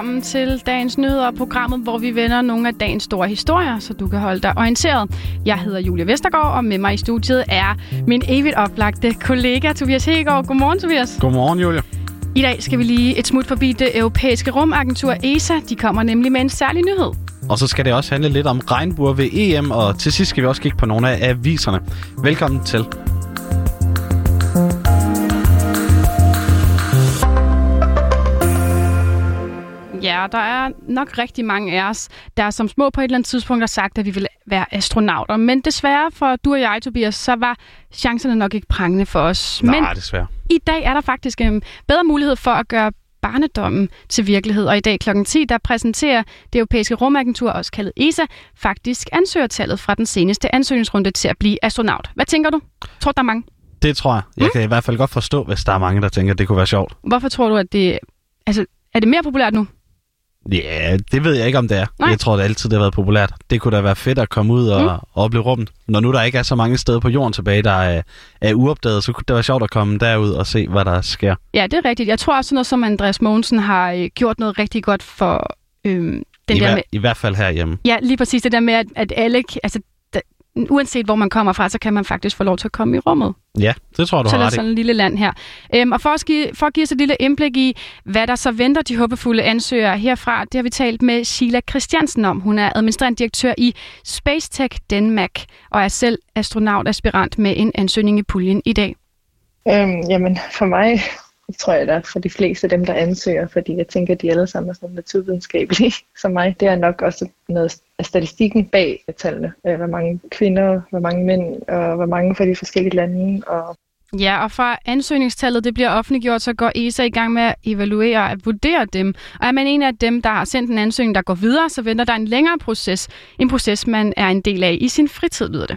velkommen til dagens nyheder, programmet, hvor vi vender nogle af dagens store historier, så du kan holde dig orienteret. Jeg hedder Julia Vestergaard, og med mig i studiet er min evigt oplagte kollega Tobias Hegaard. Godmorgen, Tobias. Godmorgen, Julia. I dag skal vi lige et smut forbi det europæiske rumagentur ESA. De kommer nemlig med en særlig nyhed. Og så skal det også handle lidt om regnbuer ved EM, og til sidst skal vi også kigge på nogle af aviserne. Velkommen til. Ja, der er nok rigtig mange af os, der som små på et eller andet tidspunkt har sagt, at vi vil være astronauter. Men desværre for du og jeg, Tobias, så var chancerne nok ikke prangende for os. Nej, Men desværre. i dag er der faktisk en bedre mulighed for at gøre barnedommen til virkelighed. Og i dag kl. 10, der præsenterer det europæiske rumagentur, også kaldet ESA, faktisk ansøgertallet fra den seneste ansøgningsrunde til at blive astronaut. Hvad tænker du? Tror der er mange? Det tror jeg. Jeg kan i hvert fald godt forstå, hvis der er mange, der tænker, at det kunne være sjovt. Hvorfor tror du, at det... Altså, er det mere populært nu? Ja, det ved jeg ikke, om det er. Nej. Jeg tror, det altid det har været populært. Det kunne da være fedt at komme ud og, mm. og opleve rummet. Når nu der ikke er så mange steder på jorden tilbage, der er, er uopdaget, så kunne det være sjovt at komme derud og se, hvad der sker. Ja, det er rigtigt. Jeg tror også, noget som Andreas Mogensen har øh, gjort noget rigtig godt for øhm, den I, der hver, med... I hvert fald herhjemme. Ja, lige præcis det der med, at, at alle... Altså, uanset hvor man kommer fra, så kan man faktisk få lov til at komme i rummet. Ja, det tror jeg, du så har er ret i. sådan et lille land her. Øhm, og for at, give, for at give os et lille indblik i, hvad der så venter de håbefulde ansøgere herfra, det har vi talt med Sheila Christiansen om. Hun er administrerende direktør i Space Tech Denmark og er selv astronautaspirant med en ansøgning i puljen i dag. Øhm, jamen, for mig det tror jeg da for de fleste af dem, der ansøger, fordi jeg tænker, at de alle sammen er sådan naturvidenskabelige som mig. Det er nok også noget af statistikken bag tallene. Øh, Hvor mange kvinder, hvor mange mænd, og hvor mange fra de forskellige lande. Og Ja, og fra ansøgningstallet det bliver offentliggjort, så går ESA i gang med at evaluere og at vurdere dem. Og er man en af dem, der har sendt en ansøgning, der går videre, så venter der en længere proces. En proces, man er en del af i sin fritid, lyder det.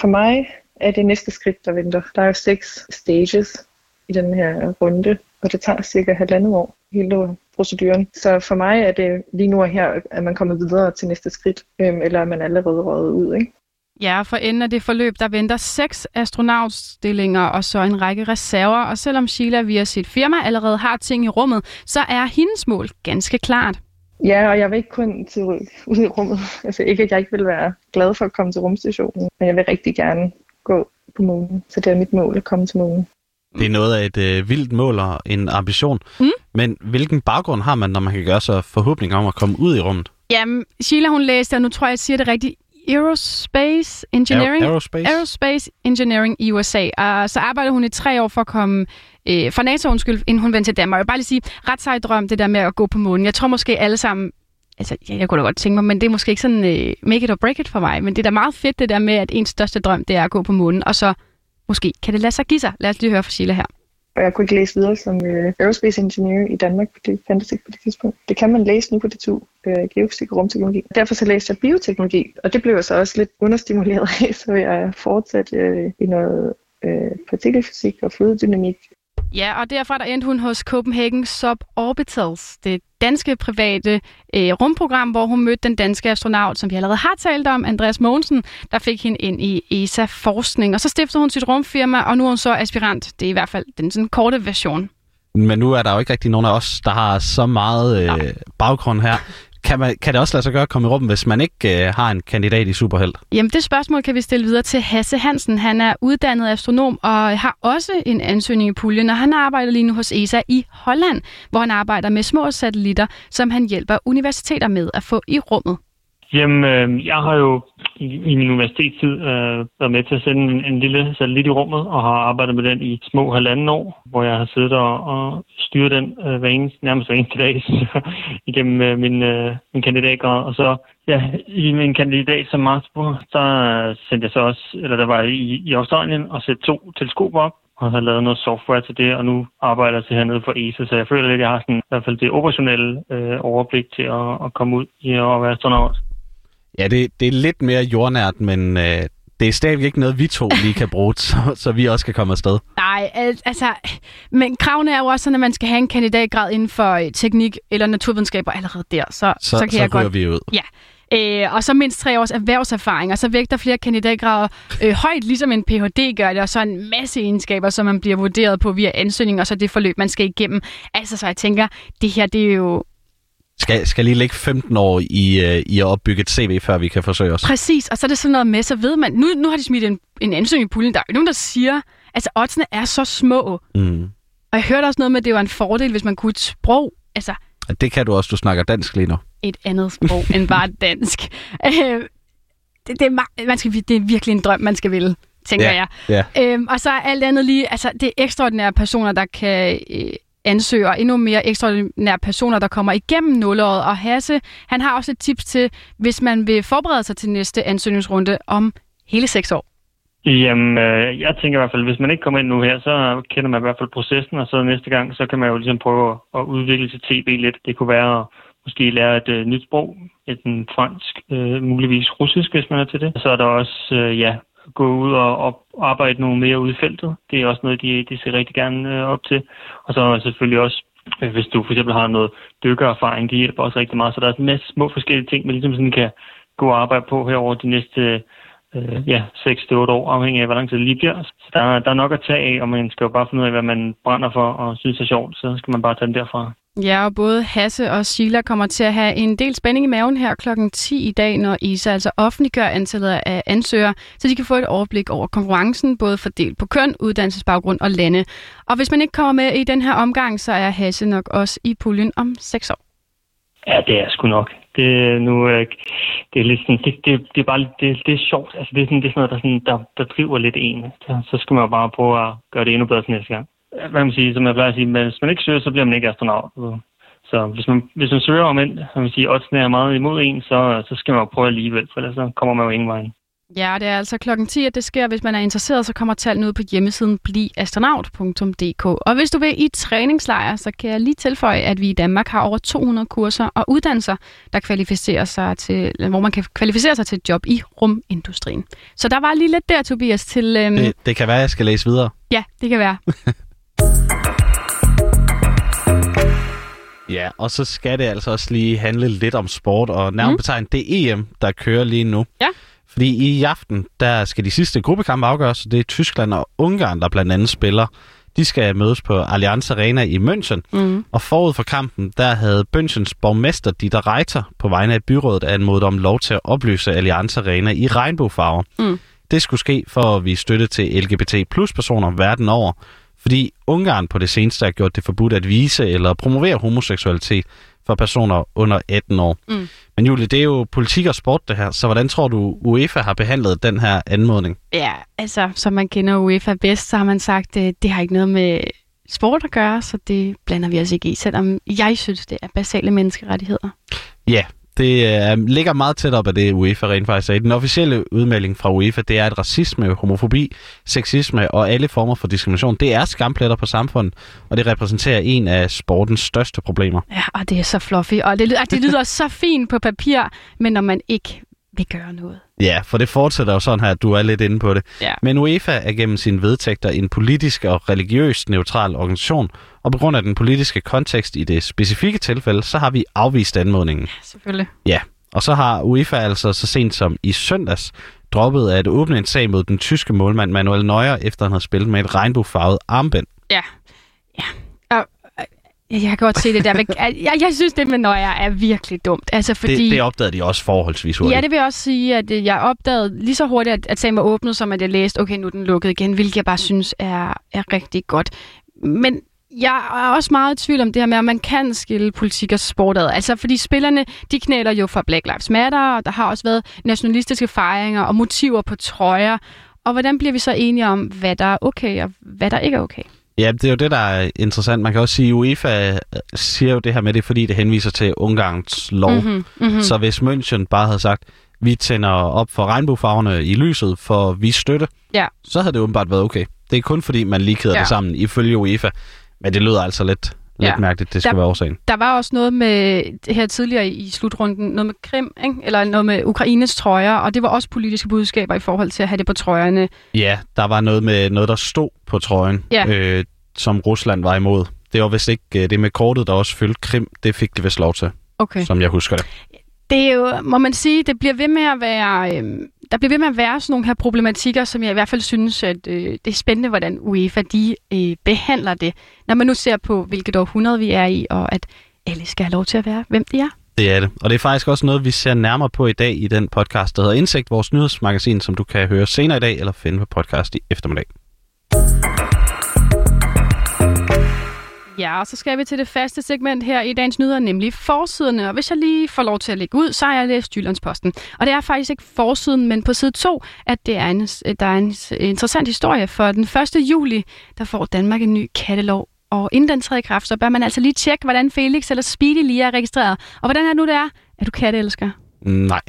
for mig er det næste skridt, der venter. Der er jo seks stages i den her runde, og det tager cirka halvandet år, hele proceduren. Så for mig er det lige nu og her, at man kommer videre til næste skridt, øhm, eller er man allerede røget ud, ikke? Ja, for enden af det forløb, der venter seks astronautstillinger og så en række reserver. Og selvom Sheila via sit firma allerede har ting i rummet, så er hendes mål ganske klart. Ja, og jeg vil ikke kun til ud i rummet. Altså ikke, at jeg ikke vil være glad for at komme til rumstationen, men jeg vil rigtig gerne gå på månen. Så det er mit mål at komme til månen. Det er noget af et øh, vildt mål og en ambition. Mm. Men hvilken baggrund har man, når man kan gøre sig forhåbning om at komme ud i rummet? Jamen, Sheila hun læste, og nu tror jeg, jeg siger det rigtigt, Aerospace Engineering. Aerospace? Aerospace Engineering i USA. Og så arbejdede hun i tre år for at komme øh, fra NATO, undskyld, inden hun vendte til Danmark. Jeg vil bare lige sige, ret sej drøm, det der med at gå på månen. Jeg tror måske alle sammen, altså ja, jeg kunne da godt tænke mig, men det er måske ikke sådan øh, make it or break it for mig. Men det er da meget fedt det der med, at ens største drøm, det er at gå på månen. Og så måske kan det lade sig give sig. Lad os lige høre fra Sheila her. Og jeg kunne ikke læse videre som øh, aerospace engineer i Danmark, for det fandtes ikke på det tidspunkt. Det kan man læse nu på det to, øh, geofysik og rumteknologi. Derfor så læste jeg bioteknologi, og det blev jeg så også lidt understimuleret af, så jeg fortsat øh, i noget øh, partikelfysik og fluiddynamik. Ja, og derfra der endte hun hos Copenhagen Suborbitals, det danske private øh, rumprogram, hvor hun mødte den danske astronaut, som vi allerede har talt om, Andreas Mogensen, der fik hende ind i ESA-forskning. Og så stiftede hun sit rumfirma, og nu er hun så aspirant. Det er i hvert fald den sådan korte version. Men nu er der jo ikke rigtig nogen af os, der har så meget øh, baggrund her. Kan, man, kan det også lade sig gøre at komme i rummet, hvis man ikke øh, har en kandidat i Superheld? Jamen, det spørgsmål kan vi stille videre til Hasse Hansen. Han er uddannet astronom og har også en ansøgning i puljen, og han arbejder lige nu hos ESA i Holland, hvor han arbejder med små satellitter, som han hjælper universiteter med at få i rummet. Jamen, øh, jeg har jo i, i min universitetstid øh, været med til at sende en, en lille satellit i rummet, og har arbejdet med den i små halvanden år, hvor jeg har siddet og, og styret den øh, hver eneste, nærmest hver eneste dag igennem øh, min, øh, min kandidatgrad. Og så ja, i min kandidat som master, så øh, sendte jeg så også, eller der var i, i Australien, og sætte to teleskoper op, og har lavet noget software til det, og nu arbejder jeg til hernede for ESA, så jeg føler lidt, at jeg har sådan, i hvert fald det operationelle øh, overblik til at, at komme ud i at være astronaut. Ja, det, det er lidt mere jordnært, men øh, det er stadigvæk ikke noget, vi to lige kan bruge, så, så vi også kan komme afsted. Nej, al- altså, men kravene er jo også sådan, at man skal have en kandidatgrad inden for øh, teknik eller naturvidenskaber allerede der. Så, Så, så kan så jeg godt vi ud. Ja. Øh, og så mindst tre års erhvervserfaring, og så vægter flere kandidatgrader øh, højt, ligesom en Ph.D. gør det, og så en masse egenskaber, som man bliver vurderet på via ansøgning, og så det forløb, man skal igennem. Altså, så jeg tænker, det her, det er jo Skal, skal lige ligge 15 år i, øh, i at opbygge et CV, før vi kan forsøge os. Præcis, og så er det sådan noget med, så ved man, nu, nu har de smidt en, en ansøgning i puljen, der er jo nogen, der siger, altså oddsene er så små. Mm. Og jeg hørte også noget med, at det var en fordel, hvis man kunne et sprog, altså Det kan du også, du snakker dansk lige nu. et andet sprog end bare dansk. Øh, det, det, er, ma- man skal, det er virkelig en drøm, man skal ville, tænker Ja, jeg. ja. Øhm, og så er alt andet lige, altså det er ekstraordinære personer, der kan øh, ansøgere, endnu mere ekstraordinære personer, der kommer igennem nulåret. Og Hasse, han har også et tips til, hvis man vil forberede sig til næste ansøgningsrunde om hele seks år. Jamen, øh, jeg tænker i hvert fald, hvis man ikke kommer ind nu her, så kender man i hvert fald processen, og så næste gang, så kan man jo ligesom prøve at- udvikle sit TB lidt. Det kunne være at måske lære et øh, nyt sprog, et en fransk, øh, muligvis russisk, hvis man er til det. Så er der også, øh, ja, gå ud og, og arbejde noget mere ude i feltet. Det er også noget, de, de ser rigtig gerne øh, op til. Og så selvfølgelig også, øh, hvis du for eksempel har noget dykkererfaring, de hjælper også rigtig meget. Så der er en masse små forskellige ting, man ligesom sådan kan gå og arbejde på her over de næste øh, ja, 6-8 år, afhængig af, hvor lang tid det lige bliver. Så der, der er nok at tage af, og man skal jo bare finde ud af, hvad man brænder for og synes er sjovt, så skal man bare tage den derfra. Ja, og både Hasse og Sheila kommer til at have en del spænding i maven her klokken 10 i dag, når ISA altså offentliggør antallet af ansøgere, så de kan få et overblik over konkurrencen, både fordelt på køn, uddannelsesbaggrund og lande. Og hvis man ikke kommer med i den her omgang, så er Hasse nok også i puljen om 6 år. Ja, det er sgu nok. Det, nu, øh, det er lidt sådan, det, det, det er bare det, det er sjovt. Altså, det er sådan, det er sådan noget, der, sådan, der, der driver lidt en. Så, så skal man jo bare prøve at gøre det endnu bedre til næste gang. Hvad kan man sige, som jeg plejer at sige, men hvis man ikke søger, så bliver man ikke astronaut. Så hvis man, hvis man søger om ind, kan man sige, oddsene er meget imod en, så, så skal man jo prøve alligevel, for ellers så kommer man jo ingen vej. Ja, det er altså klokken 10, at det sker. Hvis man er interesseret, så kommer tallene ud på hjemmesiden bliastronaut.dk. Og hvis du vil i træningslejr, så kan jeg lige tilføje, at vi i Danmark har over 200 kurser og uddannelser, der kvalificerer sig til, hvor man kan kvalificere sig til et job i rumindustrien. Så der var lige lidt der, Tobias, til... Øhm, Det, det kan være, at jeg skal læse videre. Ja, det kan være. Ja, og så skal det altså også lige handle lidt om sport, og nærmere Mm. betegnet det EM, der kører lige nu. Ja. Fordi i aften, der skal de sidste gruppekampe afgøres, det er Tyskland og Ungarn, der blandt andet spiller. De skal mødes på Allianz Arena i München, Mm. og forud for kampen, der havde Münchens borgmester Dieter Reiter på vegne af byrådet anmodet om lov til at oplyse Allianz Arena i regnbuefarver. Mm. Det skulle ske for at vi støtte til LGBT plus personer verden over, fordi Ungarn på det seneste har gjort det forbudt at vise eller promovere homoseksualitet for personer under 18 år. Mm. Men Julie, det er jo politik og sport det her, så hvordan tror du UEFA har behandlet den her anmodning? Ja, altså, som man kender UEFA bedst, så har man sagt, at det har ikke noget med sport at gøre, så det blander vi os ikke i, selvom jeg synes, det er basale menneskerettigheder. Ja, det øh, ligger meget tæt op af det, UEFA rent faktisk sagde. Den officielle udmelding fra UEFA, det er, at racisme, homofobi, sexisme og alle former for diskrimination, det er skampletter på samfundet, og det repræsenterer en af sportens største problemer. Ja, og det er så fluffy, og det lyder, det lyder så fint på papir, men når man ikke vil gøre noget. Ja, for det fortsætter jo sådan her, at du er lidt inde på det. Ja. Men UEFA er gennem sine vedtægter en politisk og religiøst neutral organisation, og på grund af den politiske kontekst i det specifikke tilfælde, så har vi afvist anmodningen. Selvfølgelig. Og så har UEFA altså så sent som i søndags droppet at åbne en sag mod den tyske målmand Manuel Neuer, efter han havde spillet med et regnbuefarvet armbind. Ja. Ja. Og, øh, jeg kan godt se det der. Jeg, jeg synes, det med nøjer er virkelig dumt. Altså, fordi... Det, det opdagede de også forholdsvis hurtigt. Ja, det vil jeg også sige, at øh, jeg opdagede lige så hurtigt, at, at sagen var åbnet, som at jeg læste, okay, nu er den lukket igen, hvilket jeg bare synes er, er rigtig godt. Men jeg er også meget i tvivl om det her med, at man kan skille politik og sport ad. Altså, fordi spillerne, de knæler jo for Black Lives Matter, og der har også været nationalistiske fejringer og motiver på trøjer. Og hvordan bliver vi så enige om, hvad der er okay og hvad der ikke er okay? Ja, det er jo det, der er interessant. Man kan også sige, at UEFA øh, siger jo det her med det, fordi det henviser til Ungarns lov. Mm-hmm, mm-hmm. Så hvis München bare havde sagt, vi tænder op for regnbuefarverne i lyset for vi støtte, Ja. så havde det åbenbart været okay. Det er kun fordi, man lige keder Ja. det sammen ifølge UEFA. Men det lyder altså lidt, lidt Ja. mærkeligt, det skulle Der- være årsagen. Der var også noget med her tidligere i slutrunden, noget med Krim, ikke? eller noget med Ukraines trøjer, og det var også politiske budskaber i forhold til at have det på trøjerne. Ja, der var noget med noget, der stod på trøjen, Ja. øh, som Rusland var imod. Det var vist ikke øh, det med kortet, der også fyldte Krim. Det fik de vist lov til, Okay. som jeg husker det. Det er jo, må man sige, det bliver ved med at være, øh, der bliver ved med at være sådan nogle her problematikker, som jeg i hvert fald synes, at øh, det er spændende, hvordan UEFA de øh, behandler det. Når man nu ser på, hvilket århundrede vi er i, og at alle skal have lov til at være, hvem de er. Det er det. Og det er faktisk også noget, vi ser nærmere på i dag i den podcast, der hedder Indsigt, vores nyhedsmagasin, som du kan høre senere i dag eller finde på podcast i eftermiddag. Ja, og så skal vi til det faste segment her i dagens nyheder, nemlig forsiderne. Og hvis jeg lige får lov til at lægge ud, så har jeg læst Jyllandsposten. Og det er faktisk ikke forsiden, men på side 2, at det er en, der er en interessant historie. For den 1. juli, der får Danmark en ny kattelov. Og inden den træder i kraft, så bør man altså lige tjekke, hvordan Felix eller Speedy lige er registreret. Og hvordan er det nu, det er? Er du katteelsker? Nej.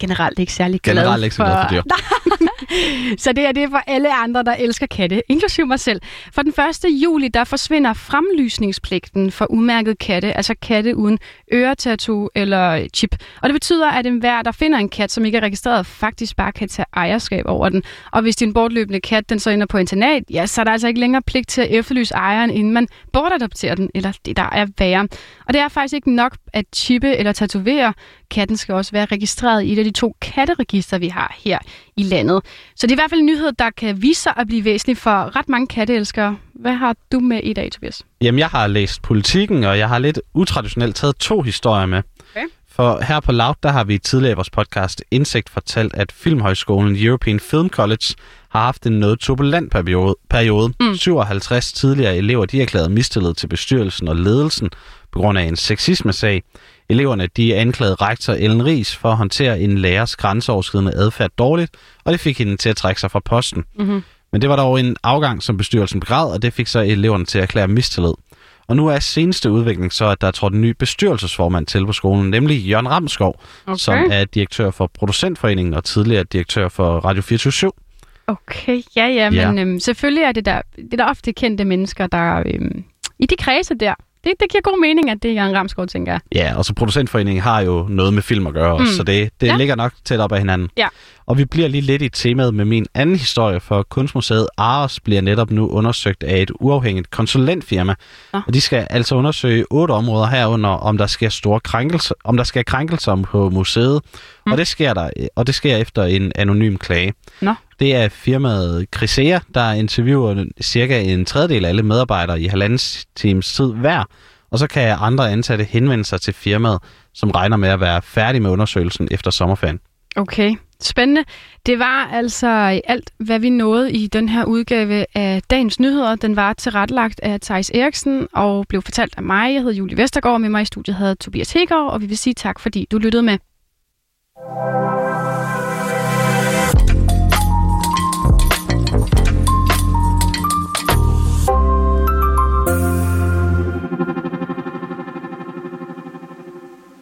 Generelt ikke særlig glad Generelt ikke så glad for dyr. så det er det for alle andre, der elsker katte, inklusive mig selv. For den 1. juli, der forsvinder fremlysningspligten for umærket katte, altså katte uden øretattoo eller chip. Og det betyder, at enhver, der finder en kat, som ikke er registreret, faktisk bare kan tage ejerskab over den. Og hvis din bortløbende kat, den så ender på internat, ja, så er der altså ikke længere pligt til at efterlyse ejeren, inden man bortadopterer den, eller det der er værre. Og det er faktisk ikke nok at chippe eller tatovere. Katten skal også være registreret i et af de to katteregister, vi har her i landet. Så det er i hvert fald en nyhed, der kan vise sig at blive væsentlig for ret mange katteelskere. Hvad har du med i dag, Tobias? Jamen, jeg har læst politikken, og jeg har lidt utraditionelt taget to historier med. Okay. For her på Loud, der har vi tidligere i vores podcast Indsigt fortalt, at Filmhøjskolen European Film College har haft en noget turbulent periode. periode. Mm. 57 tidligere elever, de erklærede mistillid til bestyrelsen og ledelsen på grund af en sexisme-sag. Eleverne de anklagede rektor Ellen Ries for at håndtere en lærers grænseoverskridende adfærd dårligt, og det fik hende til at trække sig fra posten. Mm-hmm. Men det var dog en afgang, som bestyrelsen begræd, og det fik så eleverne til at erklære mistillid. Og nu er seneste udvikling så, at der er trådt en ny bestyrelsesformand til på skolen, nemlig Jørgen Ramskov, okay. som er direktør for Producentforeningen og tidligere direktør for Radio 24 Okay, ja, ja, men ja. Øhm, selvfølgelig er det der, det der ofte kendte mennesker, der øhm, i de kredse der, det, det giver god mening, at det er Jørgen Ramsgaard, tænker jeg. Ja, og så producentforeningen har jo noget med film at gøre også, mm. så det, det ja. ligger nok tæt op af hinanden. Ja. Og vi bliver lige lidt i temaet med min anden historie, for Kunstmuseet Aros bliver netop nu undersøgt af et uafhængigt konsulentfirma. Ja. Og de skal altså undersøge otte områder herunder, om der sker store krænkelser, om der sker krænkelser på museet. Mm. Og det sker der, og det sker efter en anonym klage. Nå. Det er firmaet Crisea, der interviewer cirka en tredjedel af alle medarbejdere i halvanden times tid hver. Og så kan andre ansatte henvende sig til firmaet, som regner med at være færdig med undersøgelsen efter sommerferien. Okay, spændende. Det var altså alt, hvad vi nåede i den her udgave af Dagens Nyheder. Den var tilrettelagt af Thijs Eriksen og blev fortalt af mig. Jeg hedder Julie Vestergaard, med mig i studiet havde Tobias Hegård, og vi vil sige tak, fordi du lyttede med.